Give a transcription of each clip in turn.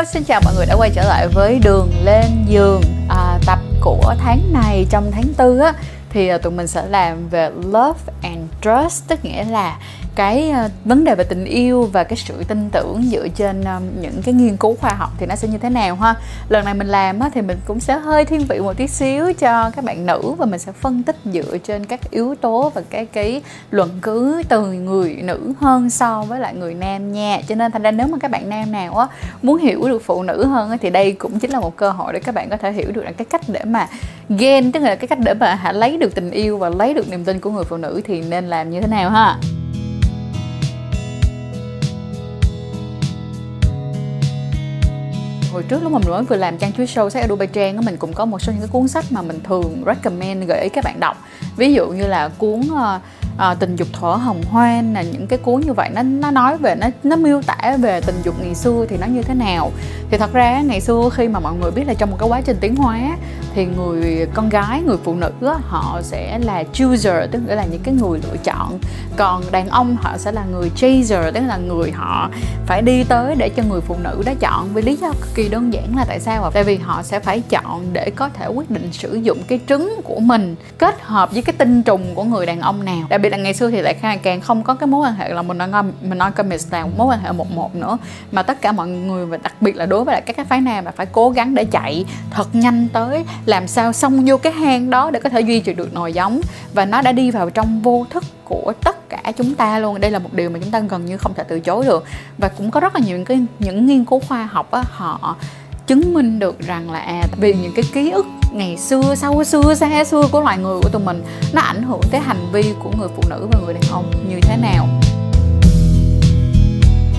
Hello, xin chào mọi người đã quay trở lại với Đường lên giường. À, Tập của tháng này trong tháng tư á Thì à, tụi mình sẽ làm về Love and Trust Tức nghĩa là cái ờ, vấn đề về tình yêu và cái sự tin tưởng dựa trên ờ, những cái nghiên cứu khoa học thì nó sẽ như thế nào ha? Lần này mình làm á, thì mình cũng sẽ hơi thiên vị một tí xíu cho các bạn nữ và mình sẽ phân tích dựa trên các yếu tố và cái cái luận cứ từ người nữ hơn so với lại người nam nha. Cho nên thành ra nếu mà các bạn nam nào á muốn hiểu được phụ nữ hơn á, thì đây cũng chính là một cơ hội để các bạn có thể hiểu được là cái cách để mà ghen tức là cái cách để mà hả lấy được tình yêu và lấy được niềm tin của người phụ nữ thì nên làm như thế nào ha? Hồi trước lúc mà mình mới vừa làm trang chuối show sách Adobe Trang á mình cũng có một số những cái cuốn sách mà mình thường recommend gợi ý các bạn đọc. Ví dụ như là cuốn uh, à, tình dục thở hồng hoang là những cái cuốn như vậy nó nó nói về nó nó miêu tả về tình dục ngày xưa thì nó như thế nào. Thì thật ra ngày xưa khi mà mọi người biết là trong một cái quá trình tiến hóa thì người con gái người phụ nữ họ sẽ là chooser tức là những cái người lựa chọn. Còn đàn ông họ sẽ là người chaser tức là người họ phải đi tới để cho người phụ nữ đó chọn. Vì lý do cực kỳ đơn giản là tại sao tại vì họ sẽ phải chọn để có thể quyết định sử dụng cái trứng của mình kết hợp với cái tinh trùng của người đàn ông nào. Đặc biệt là ngày xưa thì lại càng không có cái mối quan hệ là mình nói mình nói commit là mối quan hệ một một nữa. Mà tất cả mọi người và đặc biệt là đối với lại các cái phái nam là phải cố gắng để chạy thật nhanh tới, làm sao xong vô cái hang đó để có thể duy trì được nồi giống. Và nó đã đi vào trong vô thức của tất cả chúng ta luôn. Đây là một điều mà chúng ta gần như không thể từ chối được. Và cũng có rất là nhiều những cái những nghiên cứu khoa học á, họ chứng minh được rằng là à vì những cái ký ức ngày xưa, sau xưa, xa xưa của loài người của tụi mình, nó ảnh hưởng tới hành vi của người phụ nữ và người đàn ông như thế nào.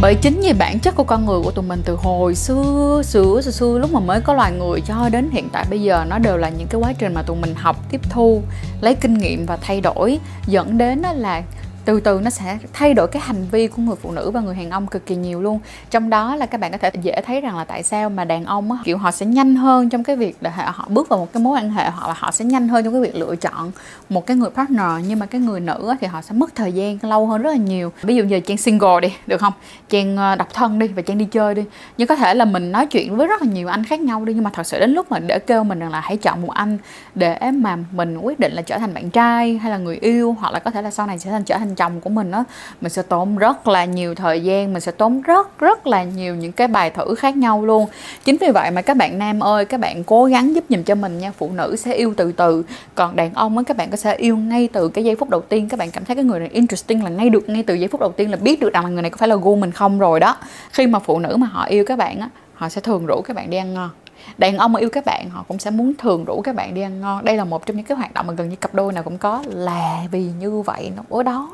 Bởi chính vì bản chất của con người của tụi mình từ hồi xưa xưa xưa xưa, lúc mà mới có loài người cho đến hiện tại bây giờ, nó đều là những cái quá trình mà tụi mình học, tiếp thu, lấy kinh nghiệm và thay đổi, dẫn đến là từ từ nó sẽ thay đổi cái hành vi của người phụ nữ và người đàn ông cực kỳ nhiều luôn. Trong đó là các bạn có thể dễ thấy rằng là tại sao mà đàn ông á, kiểu họ sẽ nhanh hơn trong cái việc để họ bước vào một cái mối quan hệ hoặc là họ sẽ nhanh hơn trong cái việc lựa chọn một cái người partner. Nhưng mà cái người nữ á, thì họ sẽ mất thời gian lâu hơn rất là nhiều. Ví dụ như trang single đi được không? Trang ờ, độc thân đi và trang đi chơi đi. Nhưng có thể là mình nói chuyện với rất là nhiều anh khác nhau đi nhưng mà thật sự đến lúc mà để kêu mình rằng là hãy chọn một anh để mà mình quyết định là trở thành bạn trai hay là người yêu hoặc là có thể là sau này sẽ thành trở thành trong của mình á, mình sẽ tốn rất là nhiều thời gian, mình sẽ tốn rất rất là nhiều những cái bài thử khác nhau luôn. Chính vì vậy mà các bạn nam ơi, các bạn cố gắng giúp giùm cho mình nha, phụ nữ sẽ yêu từ từ, còn đàn ông á, các bạn có sẽ yêu ngay từ cái giây phút đầu tiên. Các bạn cảm thấy cái người này interesting là ngay được, ngay từ giây phút đầu tiên là biết được rằng là người này có phải là gu mình không rồi đó. Khi mà phụ nữ mà họ yêu các bạn á, họ sẽ thường rủ các bạn đi ăn ngon. Đàn ông mà yêu các bạn, họ cũng sẽ muốn thường rủ các bạn đi ăn ngon. Đây là một trong những cái hoạt động mà gần như cặp đôi nào cũng có, là vì như vậy. Nó ở đó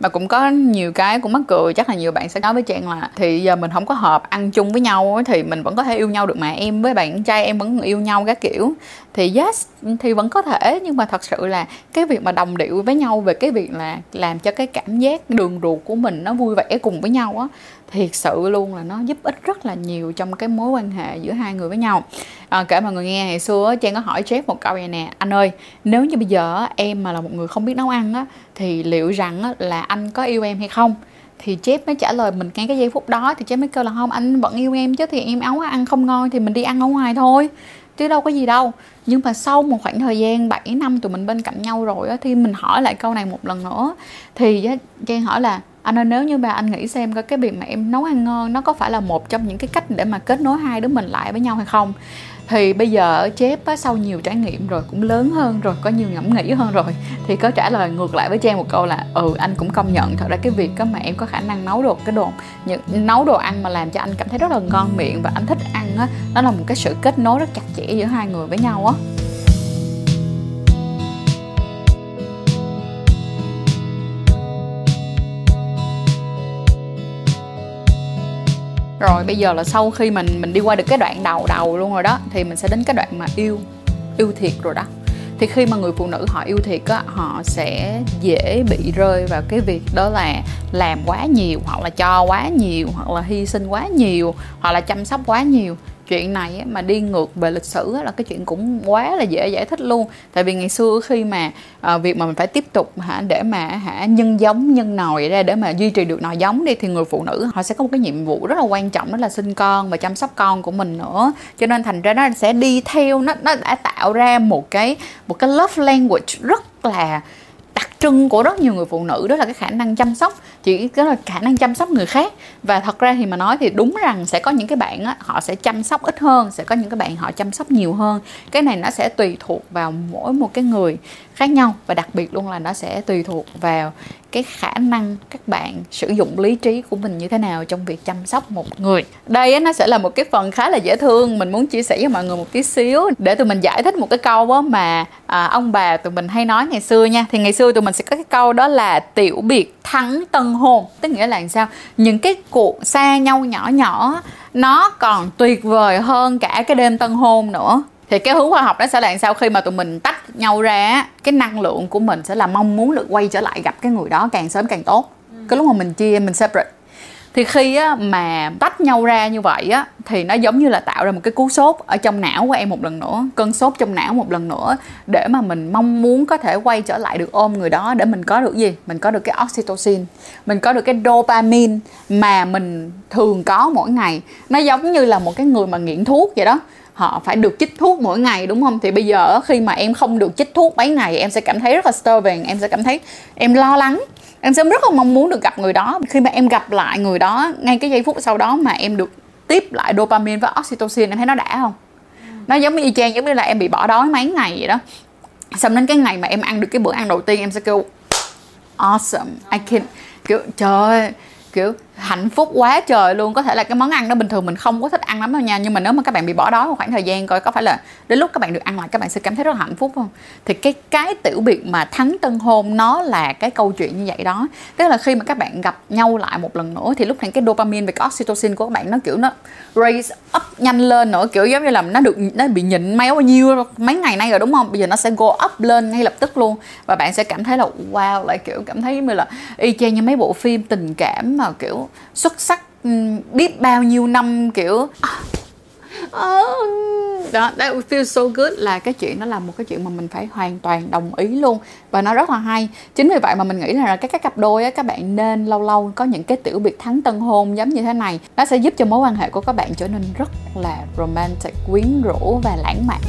mà cũng có nhiều cái cũng mắc cười, chắc là nhiều bạn sẽ nói với trang là thì giờ mình không có hợp ăn chung với nhau thì mình vẫn có thể yêu nhau được mà, em với bạn trai em vẫn yêu nhau các kiểu. Thì yes, thì vẫn có thể, nhưng mà thật sự là cái việc mà đồng điệu với nhau về cái việc là làm cho cái cảm giác đường ruột của mình nó vui vẻ cùng với nhau á, thiệt sự luôn là nó giúp ích rất là nhiều trong cái mối quan hệ giữa hai người với nhau à, kể mọi người nghe ngày xưa trang có hỏi Jeff một câu này nè anh ơi nếu như bây giờ em mà là một người không biết nấu ăn á thì liệu rằng là anh có yêu em hay không? Thì Jeff mới trả lời mình ngay cái giây phút đó thì Jeff mới kêu là không anh vẫn yêu em chứ thì em ấu ăn không ngon thì mình đi ăn ở ngoài thôi chứ đâu có gì đâu. Nhưng mà sau một khoảng thời gian 7 năm tụi mình bên cạnh nhau rồi á thì mình hỏi lại câu này một lần nữa. Thì Trang hỏi là anh ơi nếu như mà anh nghĩ xem coi cái việc mà em nấu ăn ngon nó có phải là một trong những cái cách để mà kết nối hai đứa mình lại với nhau hay không? Thì bây giờ chép á, sau nhiều trải nghiệm rồi cũng lớn hơn rồi có nhiều ngẫm nghĩ hơn rồi thì có trả lời ngược lại với trang một câu là ừ anh cũng công nhận thật ra cái việc có mà em có khả năng nấu được cái đồ những nấu đồ ăn mà làm cho anh cảm thấy rất là ngon miệng và anh thích ăn á nó là một cái sự kết nối rất chặt chẽ giữa hai người với nhau á. Rồi bây giờ là sau khi mình mình đi qua được cái đoạn đầu đầu luôn rồi đó, thì mình sẽ đến cái đoạn mà yêu yêu thiệt rồi đó. Thì khi mà người phụ nữ họ yêu thiệt á, họ sẽ dễ bị rơi vào cái việc đó là làm quá nhiều, hoặc là cho quá nhiều, hoặc là hy sinh quá nhiều, hoặc là chăm sóc quá nhiều chuyện này mà đi ngược về lịch sử là cái chuyện cũng quá là dễ giải thích luôn. Tại vì ngày xưa khi mà ờ, việc mà mình phải tiếp tục hả, để mà hả, nhân giống, nhân nòi ra để mà duy trì được nòi giống đi, thì người phụ nữ họ sẽ có một cái nhiệm vụ rất là quan trọng, đó là sinh con và chăm sóc con của mình nữa. Cho nên thành ra nó sẽ đi theo, nó nó đã tạo ra một cái một cái love language rất là đặc trưng của rất nhiều người phụ nữ đó là cái khả năng chăm sóc chỉ cái là khả năng chăm sóc người khác. Và thật ra thì mà nói thì đúng rằng sẽ có những cái bạn á, họ sẽ chăm sóc ít hơn sẽ có những cái bạn họ chăm sóc nhiều hơn. Cái này nó sẽ tùy thuộc vào mỗi một cái người khác nhau và đặc biệt luôn là nó sẽ tùy thuộc vào cái khả năng các bạn sử dụng lý trí của mình như thế nào trong việc chăm sóc một người. Đây nó sẽ là một cái phần khá là dễ thương mình muốn chia sẻ với mọi người một tí xíu để tụi mình giải thích một cái câu mà à, ông bà tụi mình hay nói ngày xưa nha. Thì ngày xưa tụi mình mình sẽ có cái câu đó là tiểu biệt thắng tân hôn tức nghĩa là làm sao? Những cái cuộc xa nhau nhỏ nhỏ, nó còn tuyệt vời hơn cả cái đêm tân hôn nữa. Thì cái hướng khoa học đó sẽ là sao? Khi mà tụi mình tách nhau ra, cái năng lượng của mình sẽ là mong muốn được quay trở lại gặp cái người đó càng sớm càng tốt. Cái lúc mà mình chia, mình separate thì khi á, mà tách nhau ra như vậy á thì nó giống như là tạo ra một cái cú sốt ở trong não của em một lần nữa cơn sốt trong não một lần nữa để mà mình mong muốn có thể quay trở lại được ôm người đó để mình có được gì? Mình có được cái oxytocin mình có được cái dopamine mà mình thường có mỗi ngày. Nó giống như là một cái người mà nghiện thuốc vậy đó họ phải được chích thuốc mỗi ngày, đúng không? Thì bây giờ khi mà em không được chích thuốc mấy ngày, em sẽ cảm thấy rất là starving em sẽ cảm thấy em lo lắng, em sẽ rất là mong muốn được gặp người đó. Khi mà em gặp lại người đó, ngay cái giây phút sau đó mà em được tiếp lại dopamine và oxytocin, em thấy nó đã không? Nó giống như y chang giống như là em bị bỏ đói mấy ngày vậy đó. Xong đến cái ngày mà em ăn được cái bữa ăn đầu tiên, em sẽ kêu, awesome, I can, kiểu, trời ơi, kiểu hạnh phúc quá trời luôn. Có thể là cái món ăn đó bình thường mình không có thích ăn lắm đâu nha, nhưng mà nếu mà các bạn bị bỏ đói một khoảng thời gian coi có phải là đến lúc các bạn được ăn lại, các bạn sẽ cảm thấy rất là hạnh phúc không? Thì cái cái tiểu biệt mà thắng tân hôn nó là cái câu chuyện như vậy đó. Tức là khi mà các bạn gặp nhau lại một lần nữa thì lúc này cái dopamine và cái oxytocin của các bạn nó, kiểu, nó raise up nhanh lên nữa, kiểu giống như là nó được, nó bị nhịn mấy bao nhiêu mấy ngày nay rồi, đúng không? Bây giờ nó sẽ go up lên ngay lập tức luôn. Và bạn sẽ cảm thấy là, wow, lại, kiểu, cảm thấy như là y chang như mấy bộ phim tình cảm mà, kiểu xuất sắc ừ, biết bao nhiêu năm, kiểu ờ, đó, that feel so good là cái chuyện đó là một cái chuyện mà mình phải hoàn toàn đồng ý luôn. Và nó rất là hay. Chính vì vậy mà mình nghĩ là các các cặp đôi á, các bạn nên lâu lâu có những cái tiểu biệt thắng tân hôn giống như thế này. Nó sẽ giúp cho mối quan hệ của các bạn trở nên rất là romantic, quyến rũ và lãng mạn.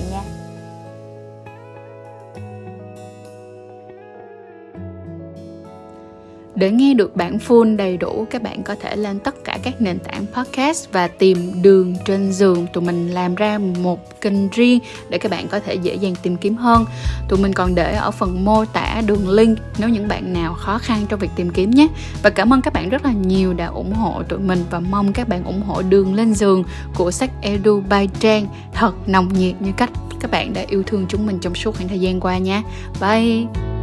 Để nghe được bản full đầy đủ, các bạn có thể lên tất cả các nền tảng podcast và tìm đường trên giường. Tụi mình làm ra một kênh riêng để các bạn có thể dễ dàng tìm kiếm hơn. Tụi mình còn để ở phần mô tả đường link nếu những bạn nào khó khăn trong việc tìm kiếm nhé. Và cảm ơn các bạn rất là nhiều đã ủng hộ tụi mình và mong các bạn ủng hộ đường lên giường của sách Edu by Trang thật nồng nhiệt như cách các bạn đã yêu thương chúng mình trong suốt khoảng thời gian qua nha. Bye!